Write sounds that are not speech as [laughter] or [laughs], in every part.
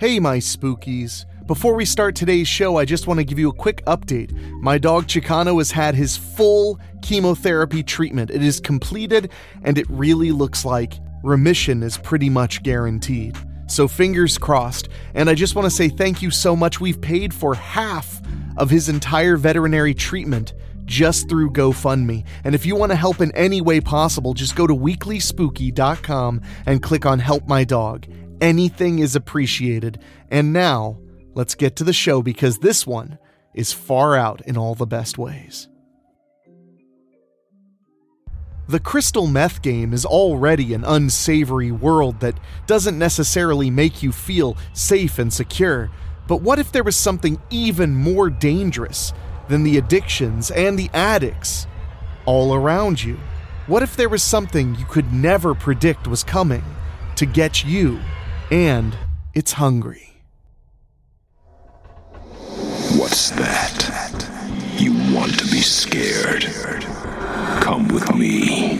Hey, my spookies. Before we start today's show, I just want to give you a quick update. My dog Chicano has had his full chemotherapy treatment. It is completed, and it really looks like remission is pretty much guaranteed. So, fingers crossed. And I just want to say thank you so much. We've paid for half of his entire veterinary treatment just through GoFundMe. And if you want to help in any way possible, just go to weeklyspooky.com and click on Help My Dog. Anything is appreciated. And now, let's get to the show because this one is far out in all the best ways. The crystal meth game is already an unsavory world that doesn't necessarily make you feel safe and secure. But what if there was something even more dangerous than the addictions and the addicts all around you? What if there was something you could never predict was coming to get you and it's hungry? What's that? You want to be scared? Come with me.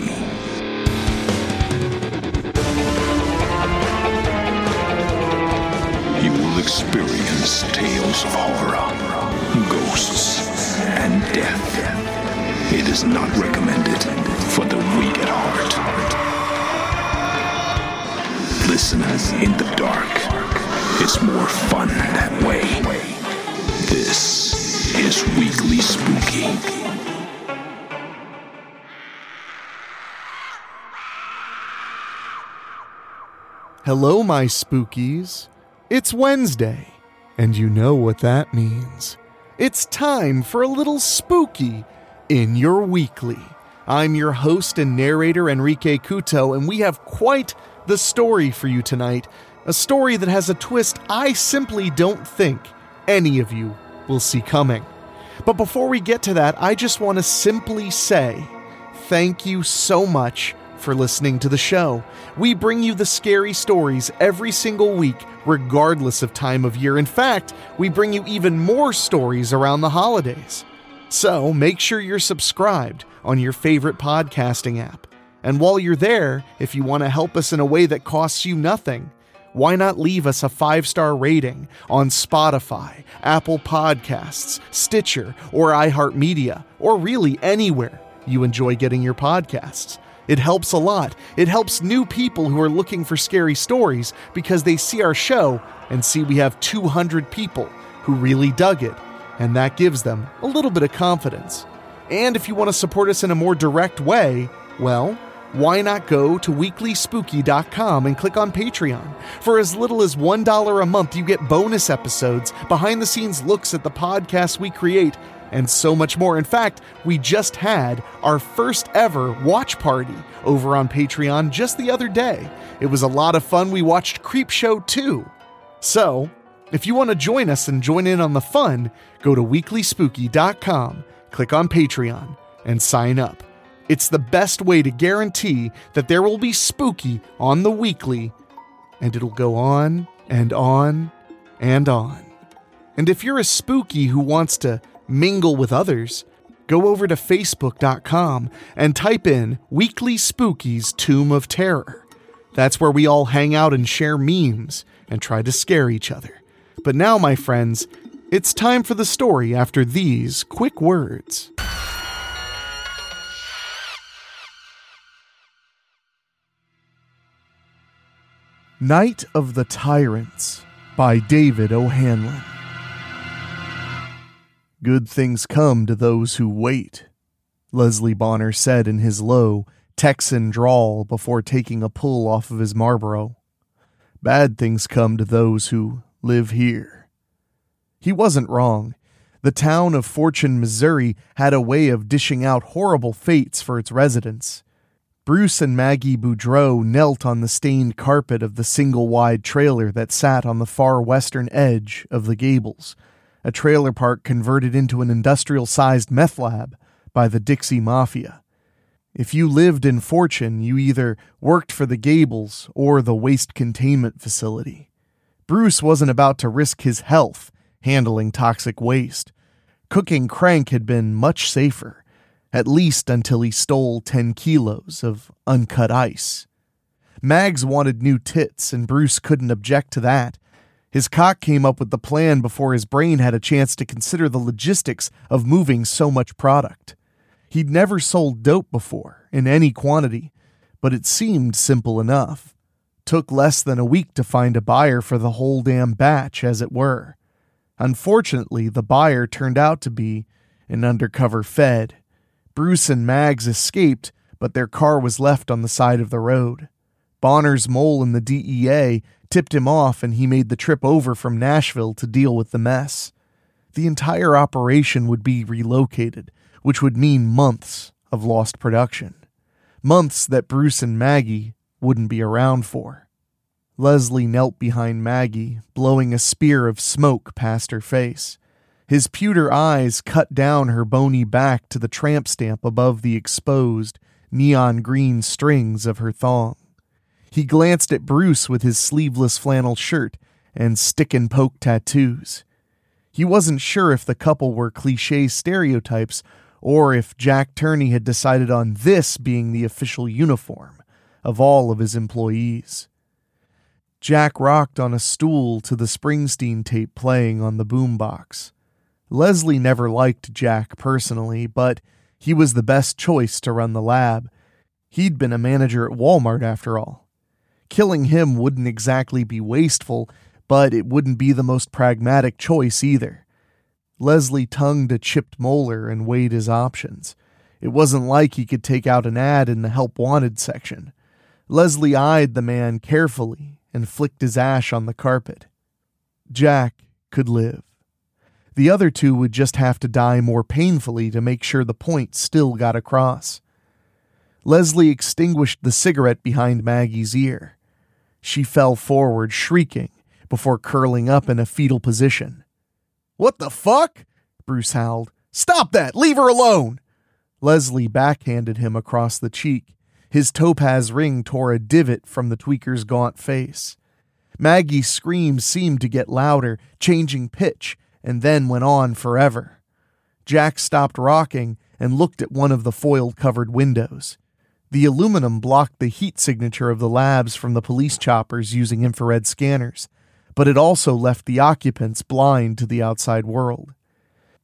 You will experience tales of horror, ghosts, and death. It is not recommended for the weak at heart. In the dark. It's more fun that way. This is Weekly Spooky. Hello, my spookies. It's Wednesday, and you know what that means. It's time for a little spooky in your weekly. I'm your host and narrator, Enrique Couto, and we have quite the story for you tonight. A story that has a twist I simply don't think any of you will see coming. But before we get to that, I just want to simply say thank you so much for listening to the show. We bring you the scary stories every single week, regardless of time of year. In fact, we bring you even more stories around the holidays. So make sure you're subscribed on your favorite podcasting app. And while you're there, if you want to help us in a way that costs you nothing, why not leave us a five star rating on Spotify, Apple Podcasts, Stitcher, or iHeartMedia, or really anywhere you enjoy getting your podcasts? It helps a lot. It helps new people who are looking for scary stories because they see our show and see we have 200 people who really dug it, and that gives them a little bit of confidence. And if you want to support us in a more direct way, well, why not go to weeklyspooky.com and click on Patreon? For as little as $1 a month, you get bonus episodes, behind the scenes looks at the podcasts we create, and so much more. In fact, we just had our first ever watch party over on Patreon just the other day. It was a lot of fun. We watched Creepshow 2. So, if you want to join us and join in on the fun, go to weeklyspooky.com, click on Patreon, and sign up. It's the best way to guarantee that there will be spooky on the weekly, and it'll go on and on and on. And if you're a spooky who wants to mingle with others, go over to facebook.com and type in Weekly Spooky's Tomb of Terror. That's where we all hang out and share memes and try to scare each other. But now, my friends, it's time for the story after these quick words. Night of the Tyrants by David O'Hanlon. Good things come to those who wait, Leslie Bonner said in his low, Texan drawl before taking a pull off of his Marlboro. Bad things come to those who live here. He wasn't wrong. The town of Fortune, Missouri had a way of dishing out horrible fates for its residents. Bruce and Maggie Boudreau knelt on the stained carpet of the single wide trailer that sat on the far western edge of the Glades, a trailer park converted into an industrial sized meth lab by the Dixie Mafia. If you lived in Fortune, you either worked for the Glades or the waste containment facility. Bruce wasn't about to risk his health handling toxic waste. Cooking crank had been much safer at least until he stole 10 kilos of uncut ice. Mags wanted new tits, and Bruce couldn't object to that. His cock came up with the plan before his brain had a chance to consider the logistics of moving so much product. He'd never sold dope before, in any quantity, but it seemed simple enough. Took less than a week to find a buyer for the whole damn batch, as it were. Unfortunately, the buyer turned out to be an undercover Fed. Bruce and Mags escaped, but their car was left on the side of the road. Bonner's mole in the DEA tipped him off, and he made the trip over from Nashville to deal with the mess. The entire operation would be relocated, which would mean months of lost production. Months that Bruce and Maggie wouldn't be around for. Leslie knelt behind Maggie, blowing a spear of smoke past her face. His pewter eyes cut down her bony back to the tramp stamp above the exposed, neon green strings of her thong. He glanced at Bruce with his sleeveless flannel shirt and stick and poke tattoos. He wasn't sure if the couple were cliche stereotypes or if Jack Turney had decided on this being the official uniform of all of his employees. Jack rocked on a stool to the Springsteen tape playing on the boombox. Leslie never liked Jack personally, but he was the best choice to run the lab. He'd been a manager at Walmart after all. Killing him wouldn't exactly be wasteful, but it wouldn't be the most pragmatic choice either. Leslie tongued a chipped molar and weighed his options. It wasn't like he could take out an ad in the help wanted section. Leslie eyed the man carefully and flicked his ash on the carpet. Jack could live. The other two would just have to die more painfully to make sure the point still got across. Leslie extinguished the cigarette behind Maggie's ear. She fell forward, shrieking, before curling up in a fetal position. What the fuck? Bruce howled. Stop that! Leave her alone! Leslie backhanded him across the cheek. His topaz ring tore a divot from the tweaker's gaunt face. Maggie's screams seemed to get louder, changing pitch, and then went on forever. Jack stopped rocking and looked at one of the foil covered windows. The aluminum blocked the heat signature of the labs from the police choppers using infrared scanners, but it also left the occupants blind to the outside world.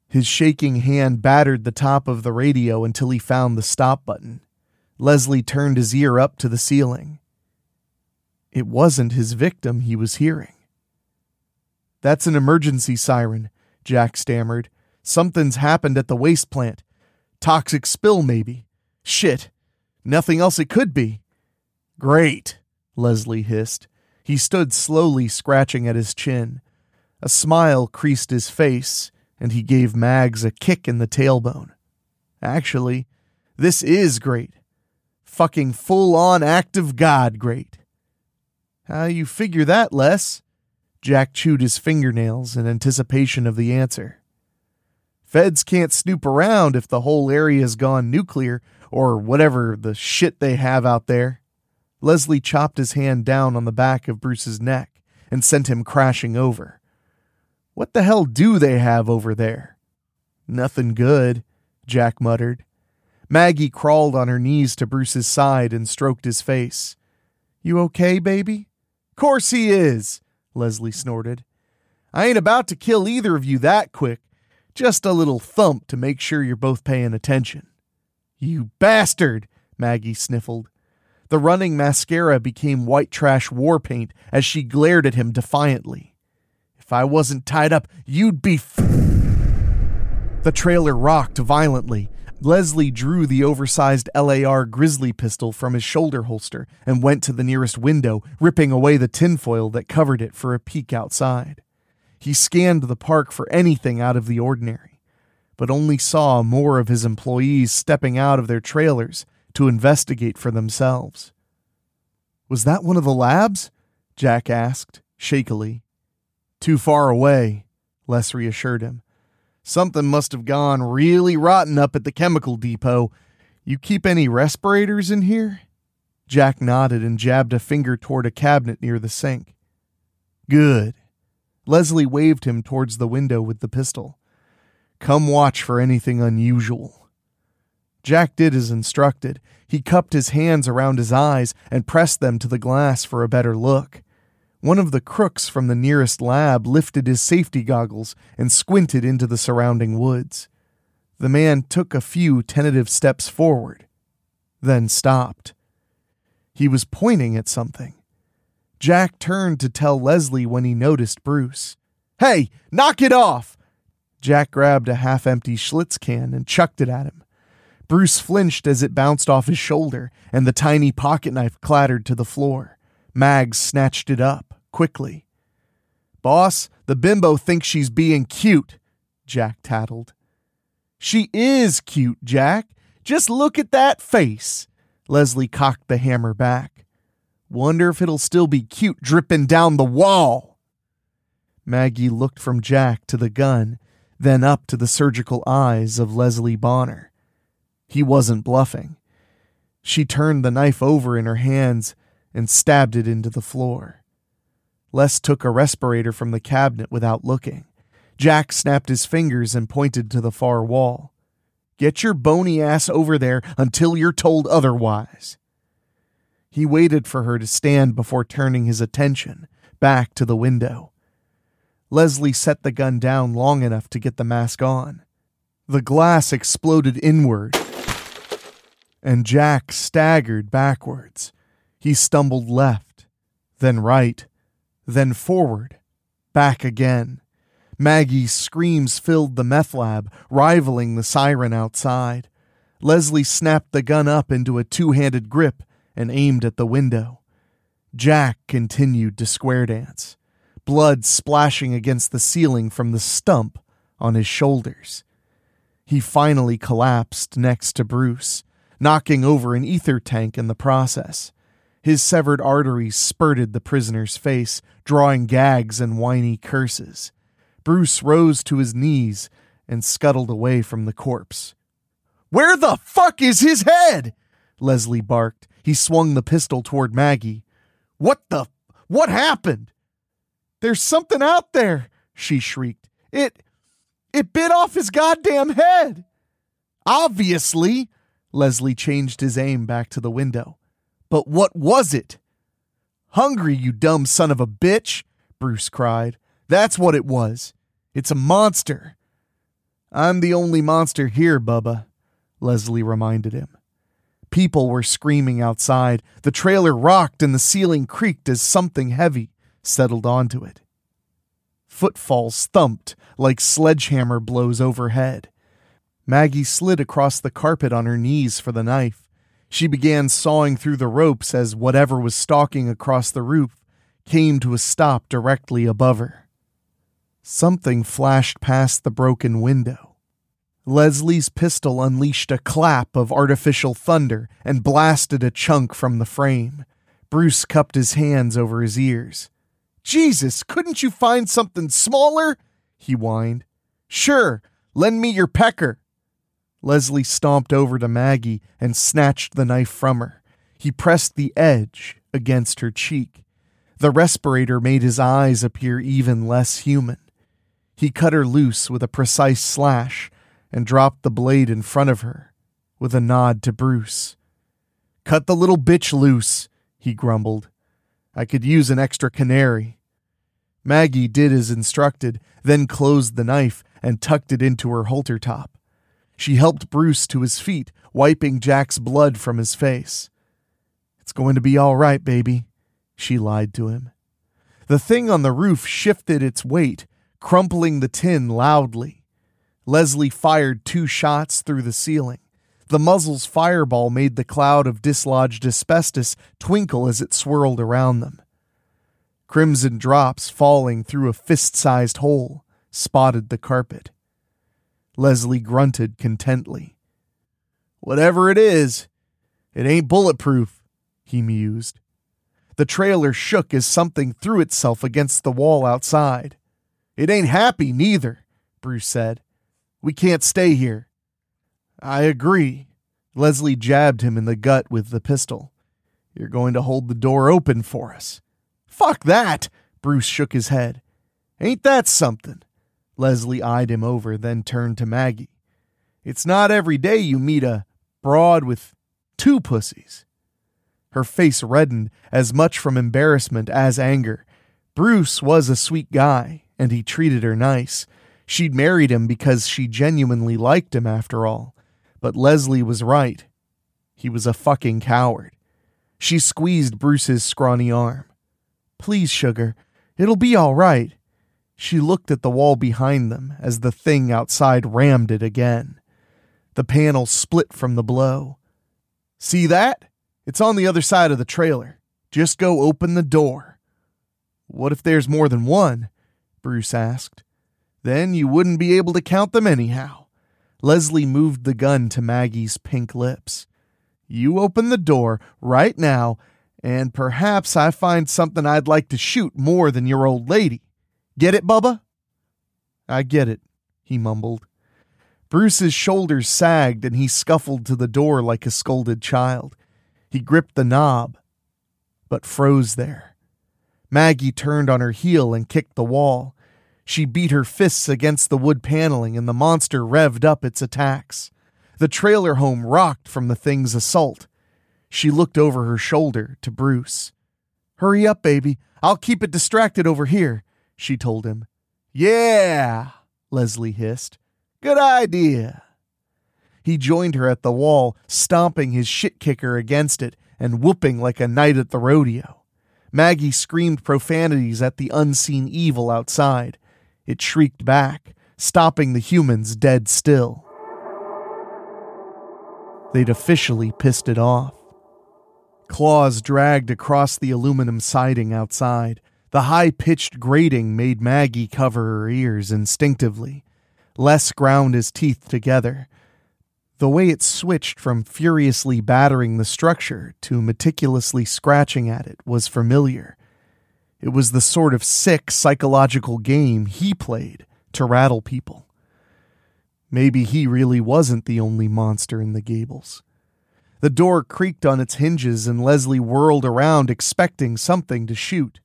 His shaking hand battered the top of the radio until he found the stop button. Leslie turned his ear up to the ceiling. It wasn't his victim he was hearing. That's an emergency siren, Jack stammered. Something's happened at the waste plant. Toxic spill, maybe. Shit. Nothing else it could be. Great, Leslie hissed. He stood slowly scratching at his chin. A smile creased his face, and he gave Mags a kick in the tailbone. Actually, this is great fucking full on act of God great. How you figure that, Les? Jack chewed his fingernails in anticipation of the answer. Feds can't snoop around if the whole area's gone nuclear or whatever the shit they have out there. Leslie chopped his hand down on the back of Bruce's neck and sent him crashing over. What the hell do they have over there? Nothing good, Jack muttered. Maggie crawled on her knees to Bruce's side and stroked his face. You okay, baby? Course he is, Leslie snorted. I ain't about to kill either of you that quick. Just a little thump to make sure you're both paying attention. You bastard, Maggie sniffled. The running mascara became white trash war paint as she glared at him defiantly. If I wasn't tied up, you'd be. F-. The trailer rocked violently, Leslie drew the oversized LAR Grizzly pistol from his shoulder holster and went to the nearest window, ripping away the tinfoil that covered it for a peek outside. He scanned the park for anything out of the ordinary, but only saw more of his employees stepping out of their trailers to investigate for themselves. Was that one of the labs? Jack asked, shakily. Too far away, Les reassured him. Something must have gone really rotten up at the chemical depot. You keep any respirators in here? Jack nodded and jabbed a finger toward a cabinet near the sink. Good. Leslie waved him towards the window with the pistol. Come watch for anything unusual. Jack did as instructed. He cupped his hands around his eyes and pressed them to the glass for a better look. One of the crooks from the nearest lab lifted his safety goggles and squinted into the surrounding woods. The man took a few tentative steps forward, then stopped. He was pointing at something. Jack turned to tell Leslie when he noticed Bruce. Hey, knock it off! Jack grabbed a half empty Schlitz can and chucked it at him. Bruce flinched as it bounced off his shoulder, and the tiny pocket knife clattered to the floor. Mags snatched it up, quickly. Boss, the bimbo thinks she's being cute, Jack tattled. She is cute, Jack. Just look at that face. Leslie cocked the hammer back. Wonder if it'll still be cute dripping down the wall. Maggie looked from Jack to the gun, then up to the surgical eyes of Leslie Bonner. He wasn't bluffing. She turned the knife over in her hands and stabbed it into the floor. Les took a respirator from the cabinet without looking. Jack snapped his fingers and pointed to the far wall. Get your bony ass over there until you're told otherwise. He waited for her to stand before turning his attention back to the window. Leslie set the gun down long enough to get the mask on. The glass exploded inward, and Jack staggered backwards. He stumbled left, then right, then forward, back again. Maggie's screams filled the meth lab, rivaling the siren outside. Leslie snapped the gun up into a two handed grip and aimed at the window. Jack continued to square dance, blood splashing against the ceiling from the stump on his shoulders. He finally collapsed next to Bruce, knocking over an ether tank in the process. His severed arteries spurted the prisoner's face, drawing gags and whiny curses. Bruce rose to his knees and scuttled away from the corpse. Where the fuck is his head? Leslie barked. He swung the pistol toward Maggie. What the? What happened? There's something out there, she shrieked. It. It bit off his goddamn head. Obviously. Leslie changed his aim back to the window. But what was it? Hungry, you dumb son of a bitch, Bruce cried. That's what it was. It's a monster. I'm the only monster here, Bubba, Leslie reminded him. People were screaming outside. The trailer rocked and the ceiling creaked as something heavy settled onto it. Footfalls thumped like sledgehammer blows overhead. Maggie slid across the carpet on her knees for the knife. She began sawing through the ropes as whatever was stalking across the roof came to a stop directly above her. Something flashed past the broken window. Leslie's pistol unleashed a clap of artificial thunder and blasted a chunk from the frame. Bruce cupped his hands over his ears. Jesus, couldn't you find something smaller? he whined. Sure, lend me your pecker. Leslie stomped over to Maggie and snatched the knife from her. He pressed the edge against her cheek. The respirator made his eyes appear even less human. He cut her loose with a precise slash and dropped the blade in front of her with a nod to Bruce. Cut the little bitch loose, he grumbled. I could use an extra canary. Maggie did as instructed, then closed the knife and tucked it into her halter top. She helped Bruce to his feet, wiping Jack's blood from his face. It's going to be all right, baby, she lied to him. The thing on the roof shifted its weight, crumpling the tin loudly. Leslie fired two shots through the ceiling. The muzzle's fireball made the cloud of dislodged asbestos twinkle as it swirled around them. Crimson drops falling through a fist sized hole spotted the carpet. Leslie grunted contently. Whatever it is, it ain't bulletproof, he mused. The trailer shook as something threw itself against the wall outside. It ain't happy, neither, Bruce said. We can't stay here. I agree. Leslie jabbed him in the gut with the pistol. You're going to hold the door open for us. Fuck that! Bruce shook his head. Ain't that something? Leslie eyed him over, then turned to Maggie. It's not every day you meet a broad with two pussies. Her face reddened as much from embarrassment as anger. Bruce was a sweet guy, and he treated her nice. She'd married him because she genuinely liked him, after all. But Leslie was right. He was a fucking coward. She squeezed Bruce's scrawny arm. Please, sugar, it'll be all right. She looked at the wall behind them as the thing outside rammed it again. The panel split from the blow. See that? It's on the other side of the trailer. Just go open the door. What if there's more than one? Bruce asked. Then you wouldn't be able to count them anyhow. Leslie moved the gun to Maggie's pink lips. You open the door right now, and perhaps I find something I'd like to shoot more than your old lady. Get it, Bubba? I get it, he mumbled. Bruce's shoulders sagged and he scuffled to the door like a scolded child. He gripped the knob, but froze there. Maggie turned on her heel and kicked the wall. She beat her fists against the wood paneling and the monster revved up its attacks. The trailer home rocked from the thing's assault. She looked over her shoulder to Bruce. Hurry up, baby. I'll keep it distracted over here, she told him. Yeah, Leslie hissed. Good idea. He joined her at the wall, stomping his shit kicker against it and whooping like a knight at the rodeo. Maggie screamed profanities at the unseen evil outside. It shrieked back, stopping the humans dead still. They'd officially pissed it off. Claws dragged across the aluminum siding outside. The high pitched grating made Maggie cover her ears instinctively. Les ground his teeth together. The way it switched from furiously battering the structure to meticulously scratching at it was familiar. It was the sort of sick psychological game he played to rattle people. Maybe he really wasn't the only monster in the Glades. The door creaked on its hinges and Leslie whirled around expecting something to shoot.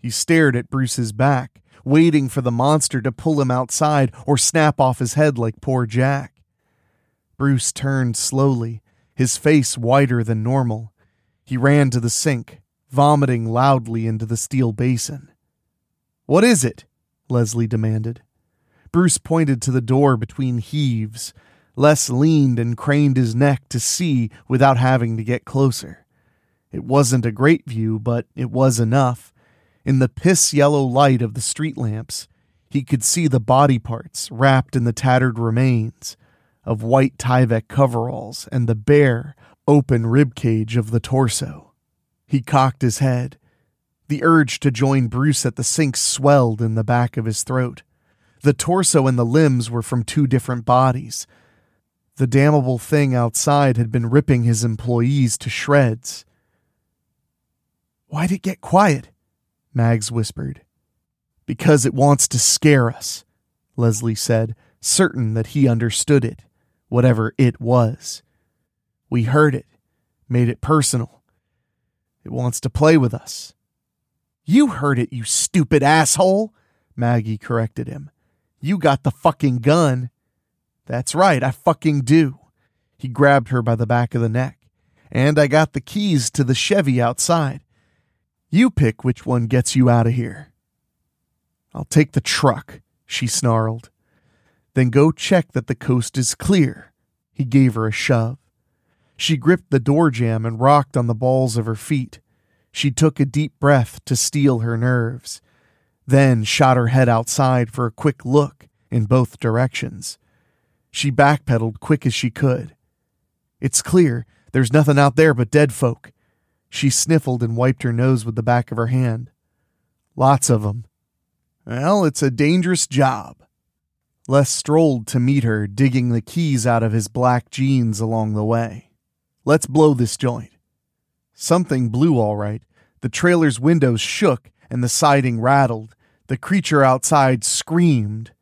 He stared at Bruce's back, waiting for the monster to pull him outside or snap off his head like poor Jack. Bruce turned slowly, his face whiter than normal. He ran to the sink, vomiting loudly into the steel basin. What is it? Leslie demanded. Bruce pointed to the door between heaves. Les leaned and craned his neck to see without having to get closer. It wasn't a great view, but it was enough. In the piss yellow light of the street lamps, he could see the body parts wrapped in the tattered remains of white Tyvek coveralls and the bare, open rib cage of the torso. He cocked his head. The urge to join Bruce at the sink swelled in the back of his throat. The torso and the limbs were from two different bodies. The damnable thing outside had been ripping his employees to shreds. Why'd it get quiet? Mags whispered. Because it wants to scare us, Leslie said, certain that he understood it, whatever it was. We heard it, made it personal. It wants to play with us. You heard it, you stupid asshole, Maggie corrected him. You got the fucking gun. That's right, I fucking do. He grabbed her by the back of the neck. And I got the keys to the Chevy outside. You pick which one gets you out of here. I'll take the truck, she snarled. Then go check that the coast is clear. He gave her a shove. She gripped the door jamb and rocked on the balls of her feet. She took a deep breath to steel her nerves, then shot her head outside for a quick look in both directions. She backpedaled quick as she could. It's clear. There's nothing out there but dead folk. She sniffled and wiped her nose with the back of her hand. Lots of of 'em. Well, it's a dangerous job. Les strolled to meet her, digging the keys out of his black jeans along the way. Let's blow this joint. Something blew all right. The trailer's windows shook and the siding rattled. The creature outside screamed,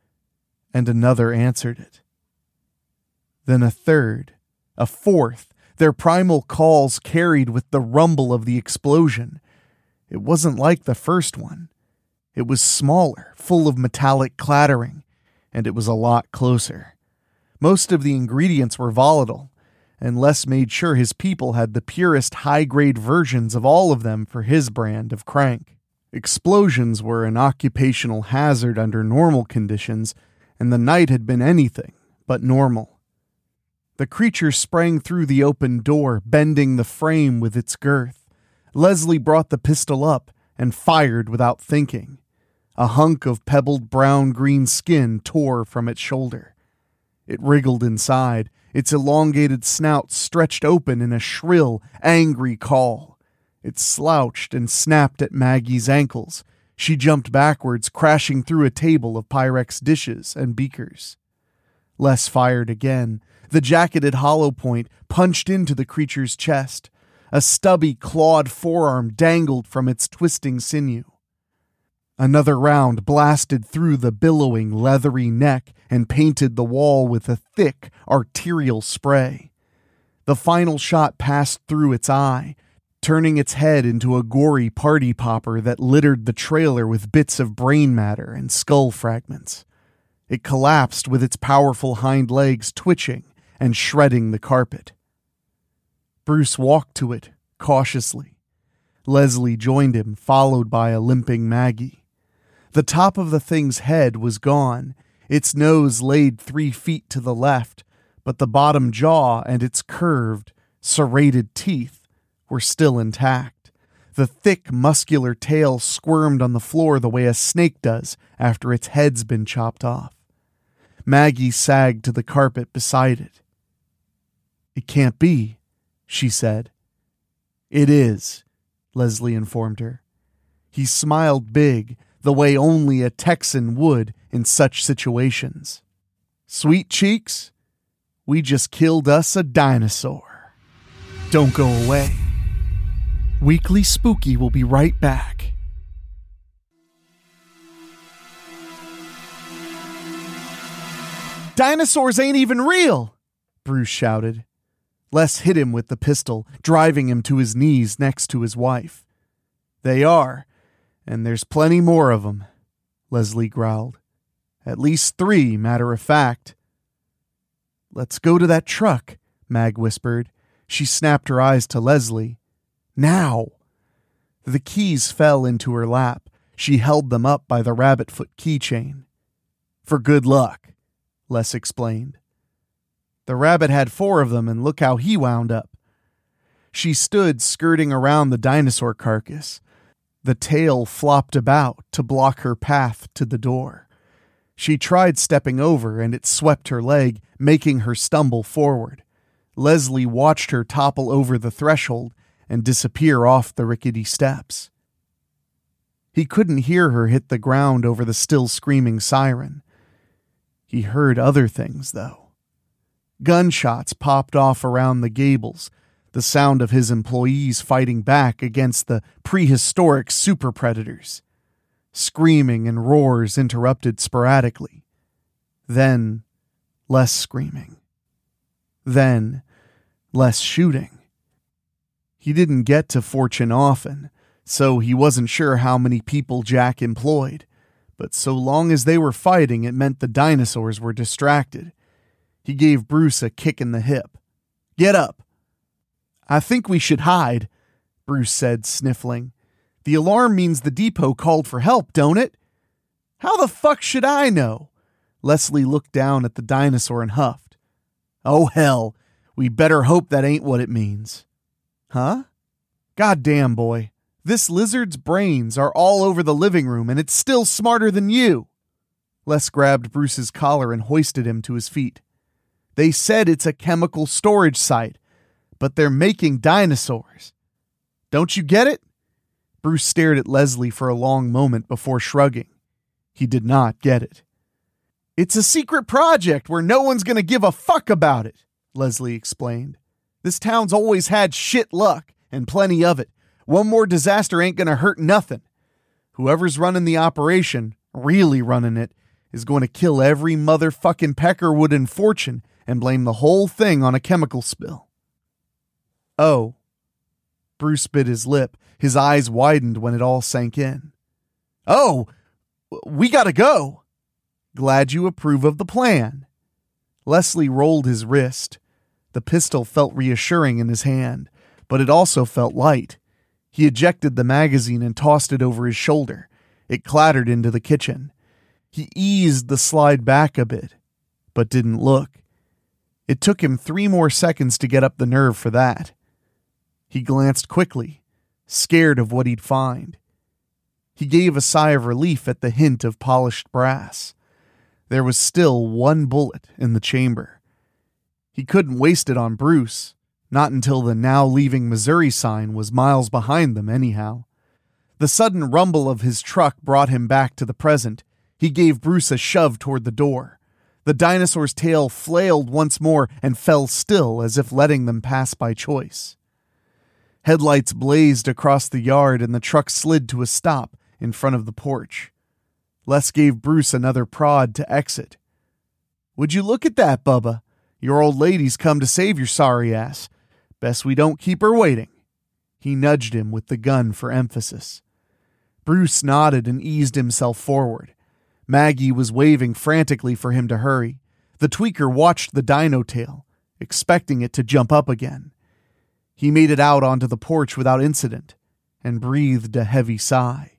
and another answered it. Then a third, a fourth, their primal calls carried with the rumble of the explosion. It wasn't like the first one. It was smaller, full of metallic clattering, and it was a lot closer. Most of the ingredients were volatile, and Les made sure his people had the purest high grade versions of all of them for his brand of crank. Explosions were an occupational hazard under normal conditions, and the night had been anything but normal. The creature sprang through the open door, bending the frame with its girth. Leslie brought the pistol up and fired without thinking. A hunk of pebbled brown green skin tore from its shoulder. It wriggled inside, its elongated snout stretched open in a shrill, angry call. It slouched and snapped at Maggie's ankles. She jumped backwards, crashing through a table of Pyrex dishes and beakers. Les fired again. The jacketed hollow point punched into the creature's chest. A stubby, clawed forearm dangled from its twisting sinew. Another round blasted through the billowing, leathery neck and painted the wall with a thick, arterial spray. The final shot passed through its eye, turning its head into a gory party popper that littered the trailer with bits of brain matter and skull fragments. It collapsed with its powerful hind legs twitching and shredding the carpet. Bruce walked to it, cautiously. Leslie joined him, followed by a limping Maggie. The top of the thing's head was gone, its nose laid three feet to the left, but the bottom jaw and its curved, serrated teeth were still intact. The thick, muscular tail squirmed on the floor the way a snake does after its head's been chopped off. Maggie sagged to the carpet beside it. It can't be, she said. It is, Leslie informed her. He smiled big, the way only a Texan would in such situations. Sweet cheeks, we just killed us a dinosaur. Don't go away. Weekly Spooky will be right back. Dinosaurs ain't even real, Bruce shouted. Les hit him with the pistol, driving him to his knees next to his wife. They are, and there's plenty more of 'em, Leslie growled. At least three, matter of fact. Let's go to that truck, Mag whispered. She snapped her eyes to Leslie. Now! The keys fell into her lap. She held them up by the rabbit foot keychain. For good luck, Les explained. The rabbit had four of them, and look how he wound up. She stood skirting around the dinosaur carcass, the tail flopped about to block her path to the door. She tried stepping over, and it swept her leg, making her stumble forward. Leslie watched her topple over the threshold and disappear off the rickety steps. He couldn't hear her hit the ground over the still screaming siren. He heard other things, though. Gunshots popped off around the Glades, the sound of his employees fighting back against the prehistoric super predators. Screaming and roars interrupted sporadically. Then, less screaming. Then, less shooting. He didn't get to Fortune often, so he wasn't sure how many people Jack employed, but so long as they were fighting, it meant the dinosaurs were distracted. He gave Bruce a kick in the hip. Get up! I think we should hide, Bruce said, sniffling. The alarm means the depot called for help, don't it? How the fuck should I know? Leslie looked down at the dinosaur and huffed. Oh, hell, we better hope that ain't what it means. Huh? God damn, boy. This lizard's brains are all over the living room, and it's still smarter than you. Les grabbed Bruce's collar and hoisted him to his feet. They said it's a chemical storage site but they're making dinosaurs. Don't you get it? Bruce stared at Leslie for a long moment before shrugging. He did not get it. It's a secret project where no one's going to give a fuck about it, Leslie explained. This town's always had shit luck, and plenty of it. One more disaster ain't going to hurt nothing. Whoever's running the operation, really running it, is going to kill every motherfucking Peckerwood in fortune and blame the whole thing on a chemical spill. Oh. Bruce bit his lip. His eyes widened when it all sank in. Oh, we gotta go. Glad you approve of the plan. Leslie rolled his wrist. The pistol felt reassuring in his hand, but it also felt light. He ejected the magazine and tossed it over his shoulder. It clattered into the kitchen. He eased the slide back a bit, but didn't look. It took him three more seconds to get up the nerve for that. He glanced quickly, scared of what he'd find. He gave a sigh of relief at the hint of polished brass. There was still one bullet in the chamber. He couldn't waste it on Bruce, not until the now leaving Missouri sign was miles behind them, anyhow. The sudden rumble of his truck brought him back to the present. He gave Bruce a shove toward the door. The dinosaur's tail flailed once more and fell still as if letting them pass by choice. Headlights blazed across the yard and the truck slid to a stop in front of the porch. Les gave Bruce another prod to exit. Would you look at that, Bubba? Your old lady's come to save your sorry ass. Best we don't keep her waiting. He nudged him with the gun for emphasis. Bruce nodded and eased himself forward. Maggie was waving frantically for him to hurry. The tweaker watched the dino tail, expecting it to jump up again. He made it out onto the porch without incident and breathed a heavy sigh.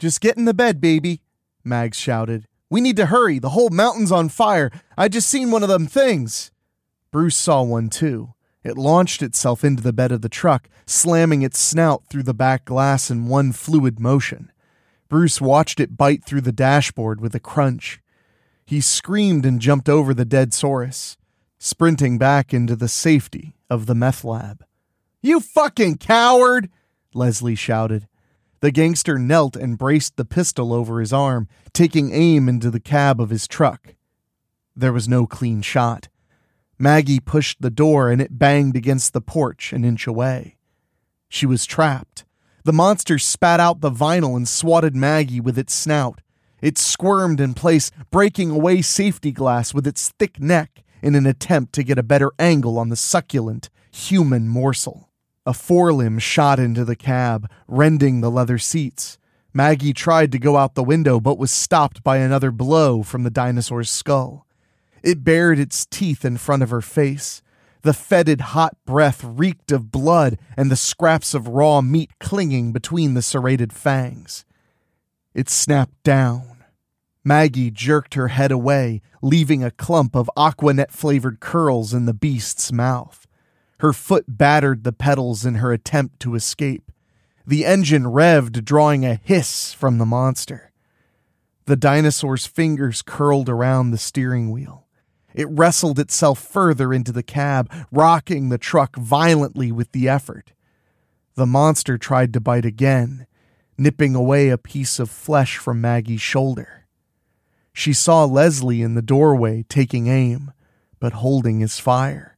Just get in the bed, baby, Mags shouted. We need to hurry. The whole mountain's on fire. I just seen one of them things. Bruce saw one too. It launched itself into the bed of the truck, slamming its snout through the back glass in one fluid motion. Bruce watched it bite through the dashboard with a crunch. He screamed and jumped over the dead Saurus, sprinting back into the safety of the meth lab. You fucking coward! Leslie shouted. The gangster knelt and braced the pistol over his arm, taking aim into the cab of his truck. There was no clean shot. Maggie pushed the door and it banged against the porch an inch away. She was trapped. The monster spat out the vinyl and swatted Maggie with its snout. It squirmed in place, breaking away safety glass with its thick neck in an attempt to get a better angle on the succulent, human morsel. A forelimb shot into the cab, rending the leather seats. Maggie tried to go out the window but was stopped by another blow from the dinosaur's skull. It bared its teeth in front of her face. The fetid hot breath reeked of blood and the scraps of raw meat clinging between the serrated fangs. It snapped down. Maggie jerked her head away, leaving a clump of aquanet flavored curls in the beast's mouth. Her foot battered the pedals in her attempt to escape. The engine revved, drawing a hiss from the monster. The dinosaur's fingers curled around the steering wheel. It wrestled itself further into the cab, rocking the truck violently with the effort. The monster tried to bite again, nipping away a piece of flesh from Maggie's shoulder. She saw Leslie in the doorway taking aim, but holding his fire.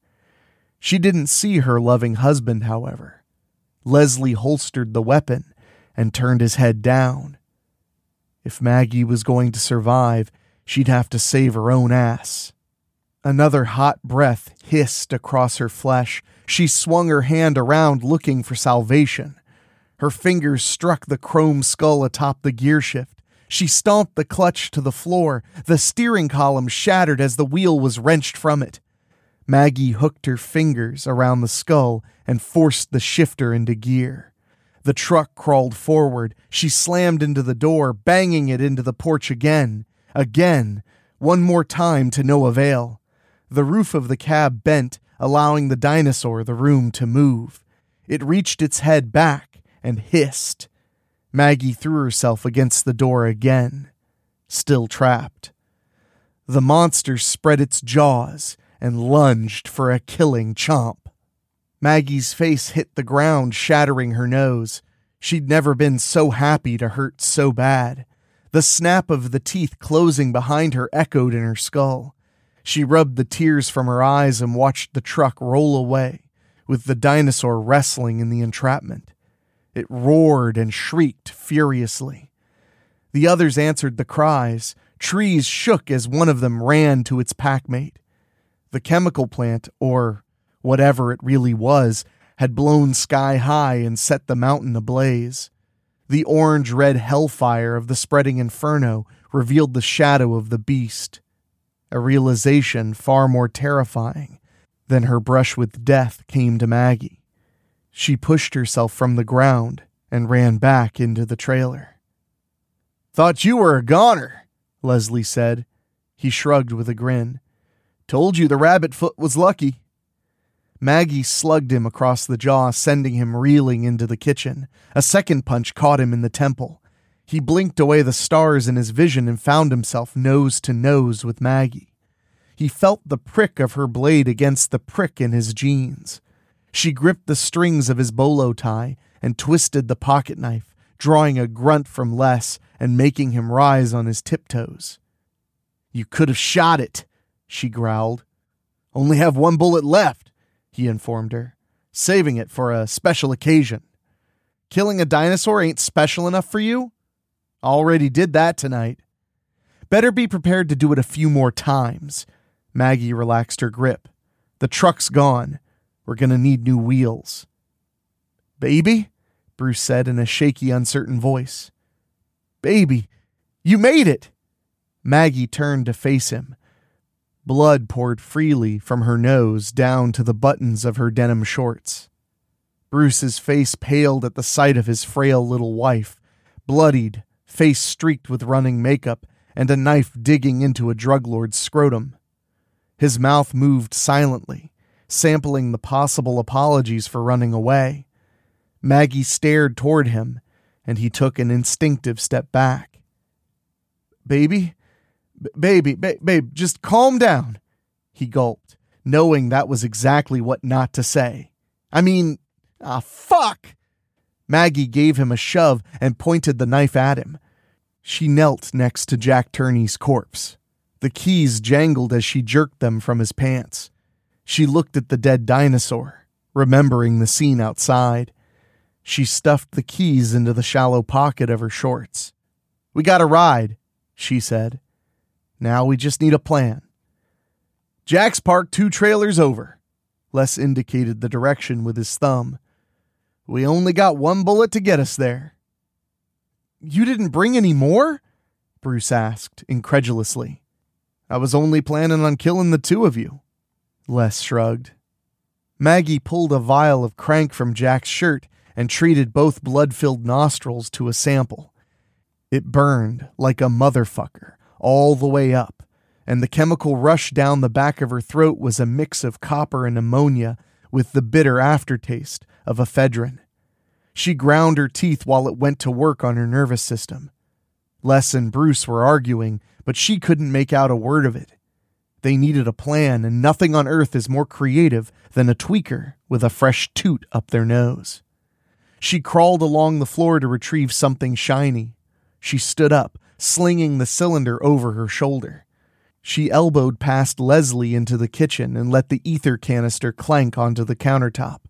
She didn't see her loving husband, however. Leslie holstered the weapon and turned his head down. If Maggie was going to survive, she'd have to save her own ass. Another hot breath hissed across her flesh. She swung her hand around looking for salvation. Her fingers struck the chrome skull atop the gearshift. She stomped the clutch to the floor. The steering column shattered as the wheel was wrenched from it. Maggie hooked her fingers around the skull and forced the shifter into gear. The truck crawled forward. She slammed into the door, banging it into the porch again. Again. One more time to no avail. The roof of the cab bent, allowing the dinosaur the room to move. It reached its head back and hissed. Maggie threw herself against the door again, still trapped. The monster spread its jaws and lunged for a killing chomp. Maggie's face hit the ground, shattering her nose. She'd never been so happy to hurt so bad. The snap of the teeth closing behind her echoed in her skull. She rubbed the tears from her eyes and watched the truck roll away, with the dinosaur wrestling in the entrapment. It roared and shrieked furiously. The others answered the cries. Trees shook as one of them ran to its packmate. The chemical plant, or whatever it really was, had blown sky high and set the mountain ablaze. The orange red hellfire of the spreading inferno revealed the shadow of the beast a realization far more terrifying than her brush with death came to Maggie. She pushed herself from the ground and ran back into the trailer. Thought you were a goner, Leslie said. He shrugged with a grin. Told you the rabbit foot was lucky. Maggie slugged him across the jaw, sending him reeling into the kitchen. A second punch caught him in the temple. He blinked away the stars in his vision and found himself nose to nose with Maggie. He felt the prick of her blade against the prick in his jeans. She gripped the strings of his bolo tie and twisted the pocket knife, drawing a grunt from Les and making him rise on his tiptoes. You could have shot it, she growled. Only have one bullet left, he informed her, saving it for a special occasion. Killing a dinosaur ain't special enough for you? Already did that tonight. Better be prepared to do it a few more times. Maggie relaxed her grip. The truck's gone. We're going to need new wheels. Baby? Bruce said in a shaky, uncertain voice. Baby, you made it! Maggie turned to face him. Blood poured freely from her nose down to the buttons of her denim shorts. Bruce's face paled at the sight of his frail little wife, bloodied, face streaked with running makeup, and a knife digging into a drug lord's scrotum. His mouth moved silently, sampling the possible apologies for running away. Maggie stared toward him, and he took an instinctive step back. Baby? B- baby, ba- babe, just calm down, he gulped, knowing that was exactly what not to say. I mean, ah, fuck! Maggie gave him a shove and pointed the knife at him. She knelt next to Jack Turney's corpse. The keys jangled as she jerked them from his pants. She looked at the dead dinosaur, remembering the scene outside. She stuffed the keys into the shallow pocket of her shorts. We got a ride, she said. Now we just need a plan. Jack's parked two trailers over. Les indicated the direction with his thumb. We only got one bullet to get us there. You didn't bring any more? Bruce asked, incredulously. I was only planning on killing the two of you. Les shrugged. Maggie pulled a vial of crank from Jack's shirt and treated both blood filled nostrils to a sample. It burned like a motherfucker all the way up, and the chemical rush down the back of her throat was a mix of copper and ammonia with the bitter aftertaste of ephedrine. She ground her teeth while it went to work on her nervous system. Les and Bruce were arguing, but she couldn't make out a word of it. They needed a plan, and nothing on earth is more creative than a tweaker with a fresh toot up their nose. She crawled along the floor to retrieve something shiny. She stood up, slinging the cylinder over her shoulder. She elbowed past Leslie into the kitchen and let the ether canister clank onto the countertop.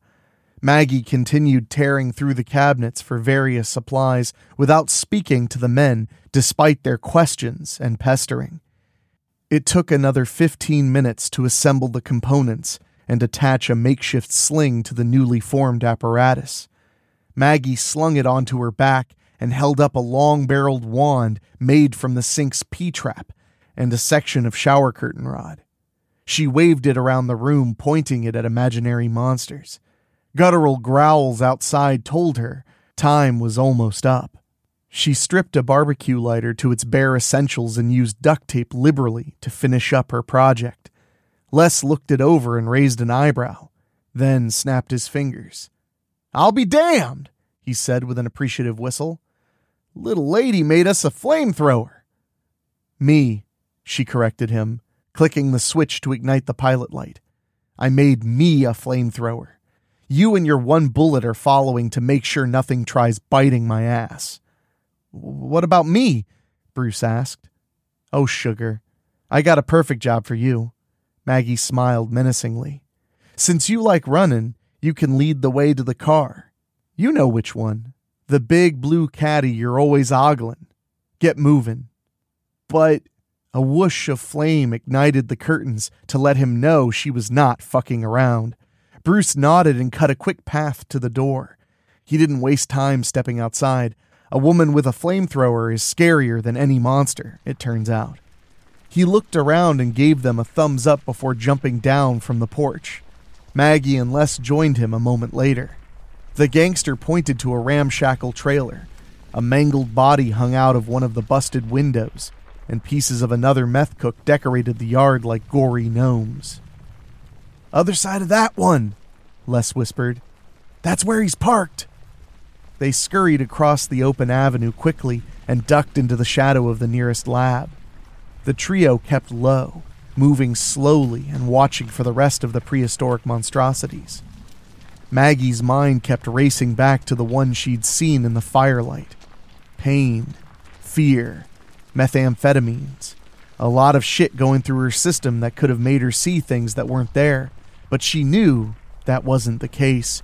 Maggie continued tearing through the cabinets for various supplies without speaking to the men, despite their questions and pestering. It took another 15 minutes to assemble the components and attach a makeshift sling to the newly formed apparatus. Maggie slung it onto her back and held up a long barreled wand made from the sink's P trap and a section of shower curtain rod. She waved it around the room, pointing it at imaginary monsters. Guttural growls outside told her time was almost up. She stripped a barbecue lighter to its bare essentials and used duct tape liberally to finish up her project. Les looked it over and raised an eyebrow, then snapped his fingers. I'll be damned, he said with an appreciative whistle. Little lady made us a flamethrower. Me, she corrected him, clicking the switch to ignite the pilot light. I made me a flamethrower. You and your one bullet are following to make sure nothing tries biting my ass. What about me? Bruce asked. Oh, sugar. I got a perfect job for you. Maggie smiled menacingly. Since you like running, you can lead the way to the car. You know which one. The big blue caddy you're always ogling. Get moving. But a whoosh of flame ignited the curtains to let him know she was not fucking around. Bruce nodded and cut a quick path to the door. He didn't waste time stepping outside. A woman with a flamethrower is scarier than any monster, it turns out. He looked around and gave them a thumbs up before jumping down from the porch. Maggie and Les joined him a moment later. The gangster pointed to a ramshackle trailer. A mangled body hung out of one of the busted windows, and pieces of another meth cook decorated the yard like gory gnomes. Other side of that one, Les whispered. That's where he's parked. They scurried across the open avenue quickly and ducked into the shadow of the nearest lab. The trio kept low, moving slowly and watching for the rest of the prehistoric monstrosities. Maggie's mind kept racing back to the one she'd seen in the firelight pain, fear, methamphetamines. A lot of shit going through her system that could have made her see things that weren't there, but she knew that wasn't the case.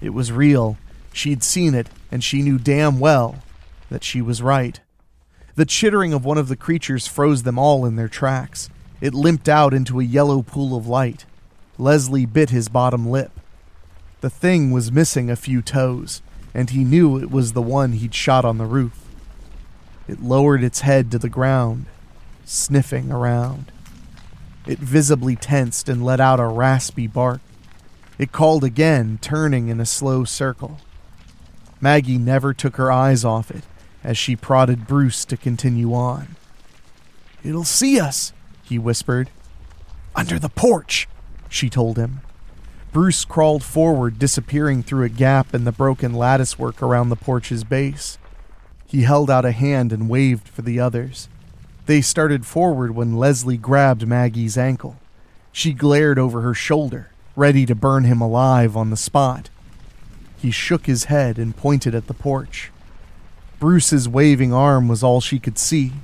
It was real. She'd seen it, and she knew damn well that she was right. The chittering of one of the creatures froze them all in their tracks. It limped out into a yellow pool of light. Leslie bit his bottom lip. The thing was missing a few toes, and he knew it was the one he'd shot on the roof. It lowered its head to the ground, sniffing around. It visibly tensed and let out a raspy bark. It called again, turning in a slow circle. Maggie never took her eyes off it as she prodded Bruce to continue on. It'll see us, he whispered. Under the porch, she told him. Bruce crawled forward, disappearing through a gap in the broken latticework around the porch's base. He held out a hand and waved for the others. They started forward when Leslie grabbed Maggie's ankle. She glared over her shoulder, ready to burn him alive on the spot. He shook his head and pointed at the porch. Bruce's waving arm was all she could see.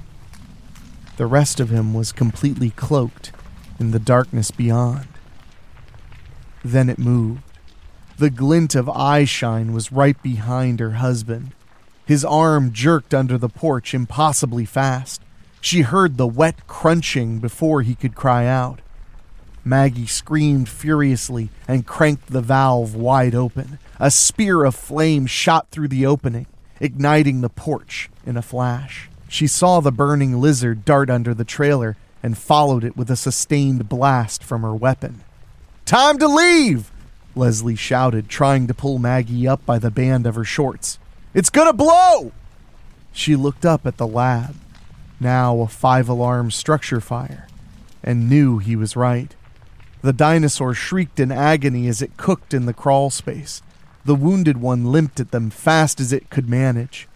The rest of him was completely cloaked in the darkness beyond. Then it moved. The glint of eyeshine was right behind her husband. His arm jerked under the porch impossibly fast. She heard the wet crunching before he could cry out. Maggie screamed furiously and cranked the valve wide open. A spear of flame shot through the opening, igniting the porch in a flash. She saw the burning lizard dart under the trailer and followed it with a sustained blast from her weapon. Time to leave! Leslie shouted, trying to pull Maggie up by the band of her shorts. It's gonna blow! She looked up at the lab, now a five alarm structure fire, and knew he was right. The dinosaur shrieked in agony as it cooked in the crawl space. The wounded one limped at them fast as it could manage.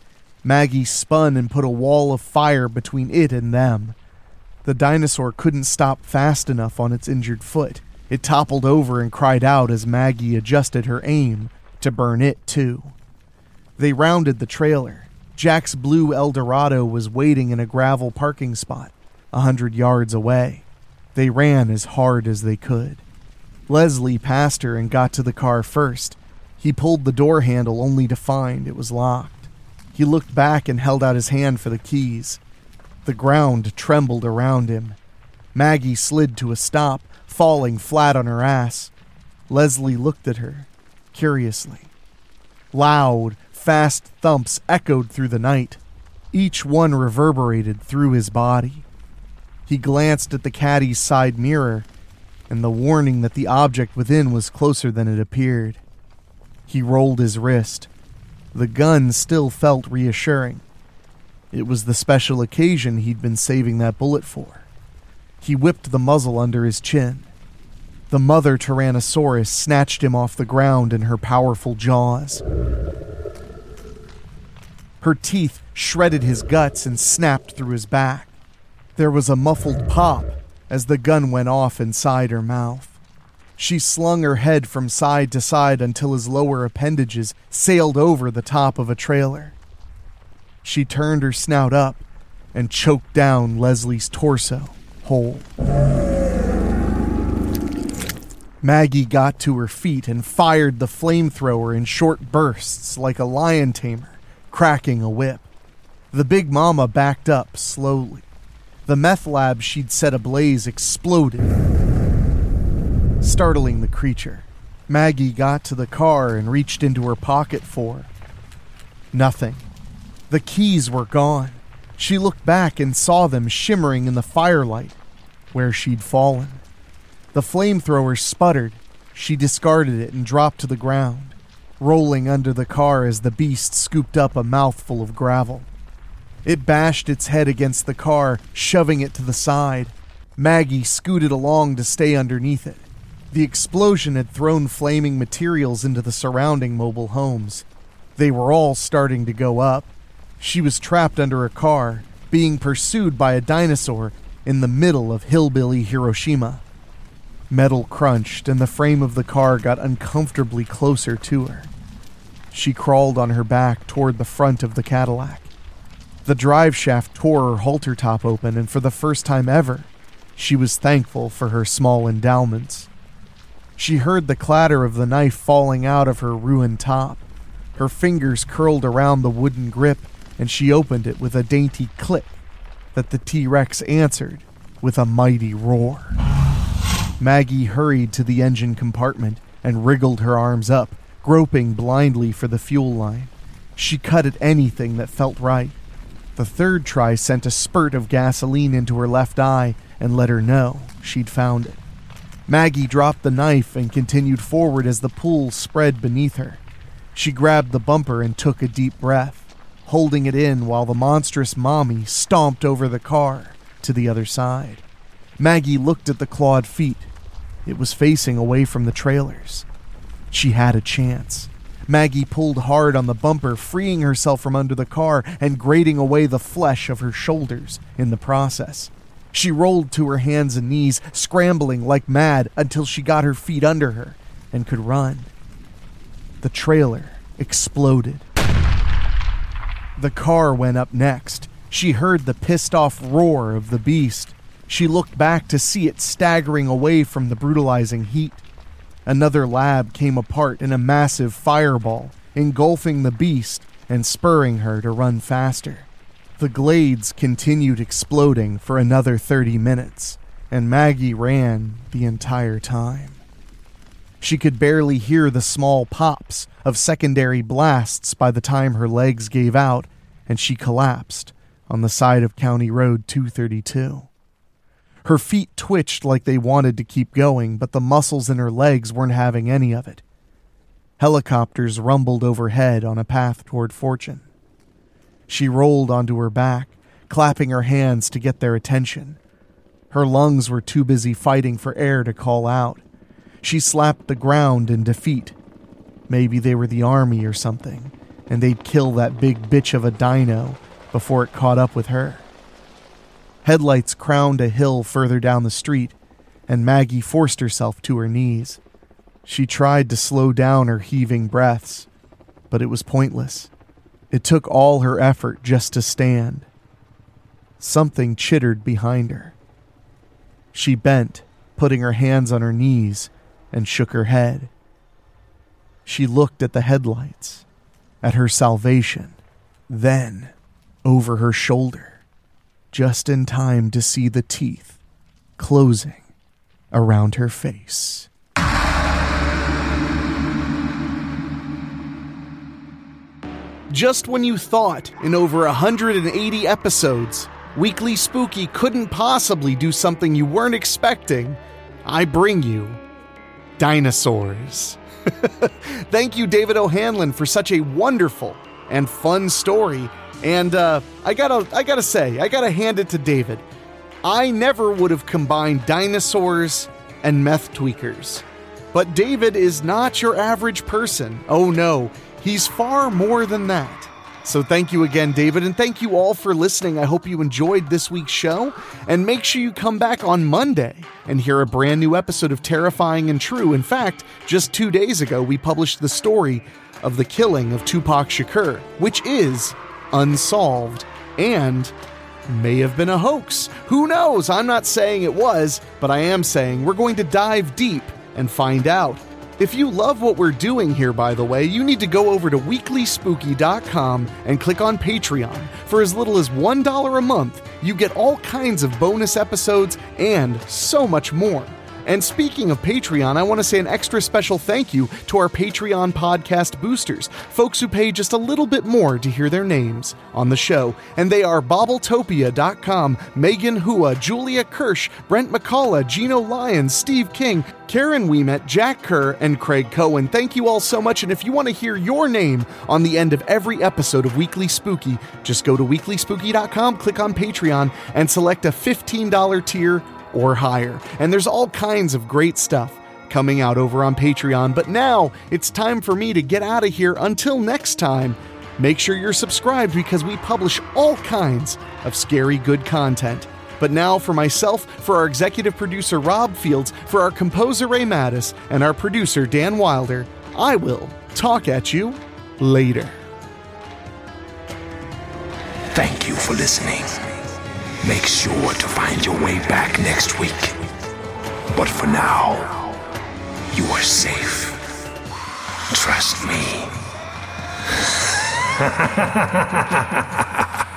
Maggie spun and put a wall of fire between it and them. The dinosaur couldn't stop fast enough on its injured foot. It toppled over and cried out as Maggie adjusted her aim to burn it too. They rounded the trailer. Jack's blue Eldorado was waiting in a gravel parking spot, a hundred yards away. They ran as hard as they could. Leslie passed her and got to the car first. He pulled the door handle only to find it was locked. He looked back and held out his hand for the keys. The ground trembled around him. Maggie slid to a stop, falling flat on her ass. Leslie looked at her, curiously. Loud, fast thumps echoed through the night. Each one reverberated through his body. He glanced at the caddy's side mirror and the warning that the object within was closer than it appeared. He rolled his wrist. The gun still felt reassuring. It was the special occasion he'd been saving that bullet for. He whipped the muzzle under his chin. The mother Tyrannosaurus snatched him off the ground in her powerful jaws. Her teeth shredded his guts and snapped through his back. There was a muffled pop as the gun went off inside her mouth. She slung her head from side to side until his lower appendages sailed over the top of a trailer. She turned her snout up and choked down Leslie's torso whole. Maggie got to her feet and fired the flamethrower in short bursts like a lion tamer, cracking a whip. The big mama backed up slowly. The meth lab she'd set ablaze exploded, startling the creature. Maggie got to the car and reached into her pocket for nothing. The keys were gone. She looked back and saw them shimmering in the firelight where she'd fallen. The flamethrower sputtered. She discarded it and dropped to the ground. Rolling under the car as the beast scooped up a mouthful of gravel. It bashed its head against the car, shoving it to the side. Maggie scooted along to stay underneath it. The explosion had thrown flaming materials into the surrounding mobile homes. They were all starting to go up. She was trapped under a car, being pursued by a dinosaur in the middle of hillbilly Hiroshima. Metal crunched, and the frame of the car got uncomfortably closer to her. She crawled on her back toward the front of the Cadillac. The drive shaft tore her halter top open, and for the first time ever, she was thankful for her small endowments. She heard the clatter of the knife falling out of her ruined top. Her fingers curled around the wooden grip, and she opened it with a dainty click that the T Rex answered with a mighty roar. Maggie hurried to the engine compartment and wriggled her arms up, groping blindly for the fuel line. She cut at anything that felt right. The third try sent a spurt of gasoline into her left eye and let her know she'd found it. Maggie dropped the knife and continued forward as the pool spread beneath her. She grabbed the bumper and took a deep breath, holding it in while the monstrous mommy stomped over the car to the other side. Maggie looked at the clawed feet. It was facing away from the trailers. She had a chance. Maggie pulled hard on the bumper, freeing herself from under the car and grating away the flesh of her shoulders in the process. She rolled to her hands and knees, scrambling like mad until she got her feet under her and could run. The trailer exploded. The car went up next. She heard the pissed off roar of the beast. She looked back to see it staggering away from the brutalizing heat. Another lab came apart in a massive fireball, engulfing the beast and spurring her to run faster. The glades continued exploding for another 30 minutes, and Maggie ran the entire time. She could barely hear the small pops of secondary blasts by the time her legs gave out and she collapsed on the side of County Road 232. Her feet twitched like they wanted to keep going, but the muscles in her legs weren't having any of it. Helicopters rumbled overhead on a path toward fortune. She rolled onto her back, clapping her hands to get their attention. Her lungs were too busy fighting for air to call out. She slapped the ground in defeat. Maybe they were the army or something, and they'd kill that big bitch of a dino before it caught up with her. Headlights crowned a hill further down the street, and Maggie forced herself to her knees. She tried to slow down her heaving breaths, but it was pointless. It took all her effort just to stand. Something chittered behind her. She bent, putting her hands on her knees, and shook her head. She looked at the headlights, at her salvation, then over her shoulder just in time to see the teeth closing around her face. Just when you thought, in over 180 episodes, Weekly Spooky couldn't possibly do something you weren't expecting, I bring you dinosaurs. [laughs] Thank you, David O'Hanlon, for such a wonderful and fun story and uh, I gotta, I gotta say, I gotta hand it to David. I never would have combined dinosaurs and meth tweakers. But David is not your average person. Oh no, he's far more than that. So thank you again, David, and thank you all for listening. I hope you enjoyed this week's show, and make sure you come back on Monday and hear a brand new episode of Terrifying and True. In fact, just two days ago, we published the story of the killing of Tupac Shakur, which is unsolved and may have been a hoax. Who knows? I'm not saying it was, but I am saying we're going to dive deep and find out. If you love what we're doing here, by the way, you need to go over to weeklyspooky.com and click on Patreon. For as little as $1 a month, you get all kinds of bonus episodes and so much more. And speaking of Patreon, I want to say an extra special thank you to our Patreon podcast boosters, folks who pay just a little bit more to hear their names on the show. And they are Bobbletopia.com, Megan Hua, Julia Kirsch, Brent McCullough, Gino Lyons, Steve King, Karen Weemet, Jack Kerr, and Craig Cohen. Thank you all so much. And if you want to hear your name on the end of every episode of Weekly Spooky, just go to weeklyspooky.com, click on Patreon, and select a $15 tier or higher. And there's all kinds of great stuff coming out over on Patreon. But now it's time for me to get out of here. Until next time, make sure you're subscribed because we publish all kinds of scary good content. But now, for myself, for our executive producer Rob Fields, for our composer Ray Mattis, and our producer Dan Wilder, I will talk at you later. Thank you for listening. Make sure to find your way back next week. But for now, you are safe. Trust me. [laughs]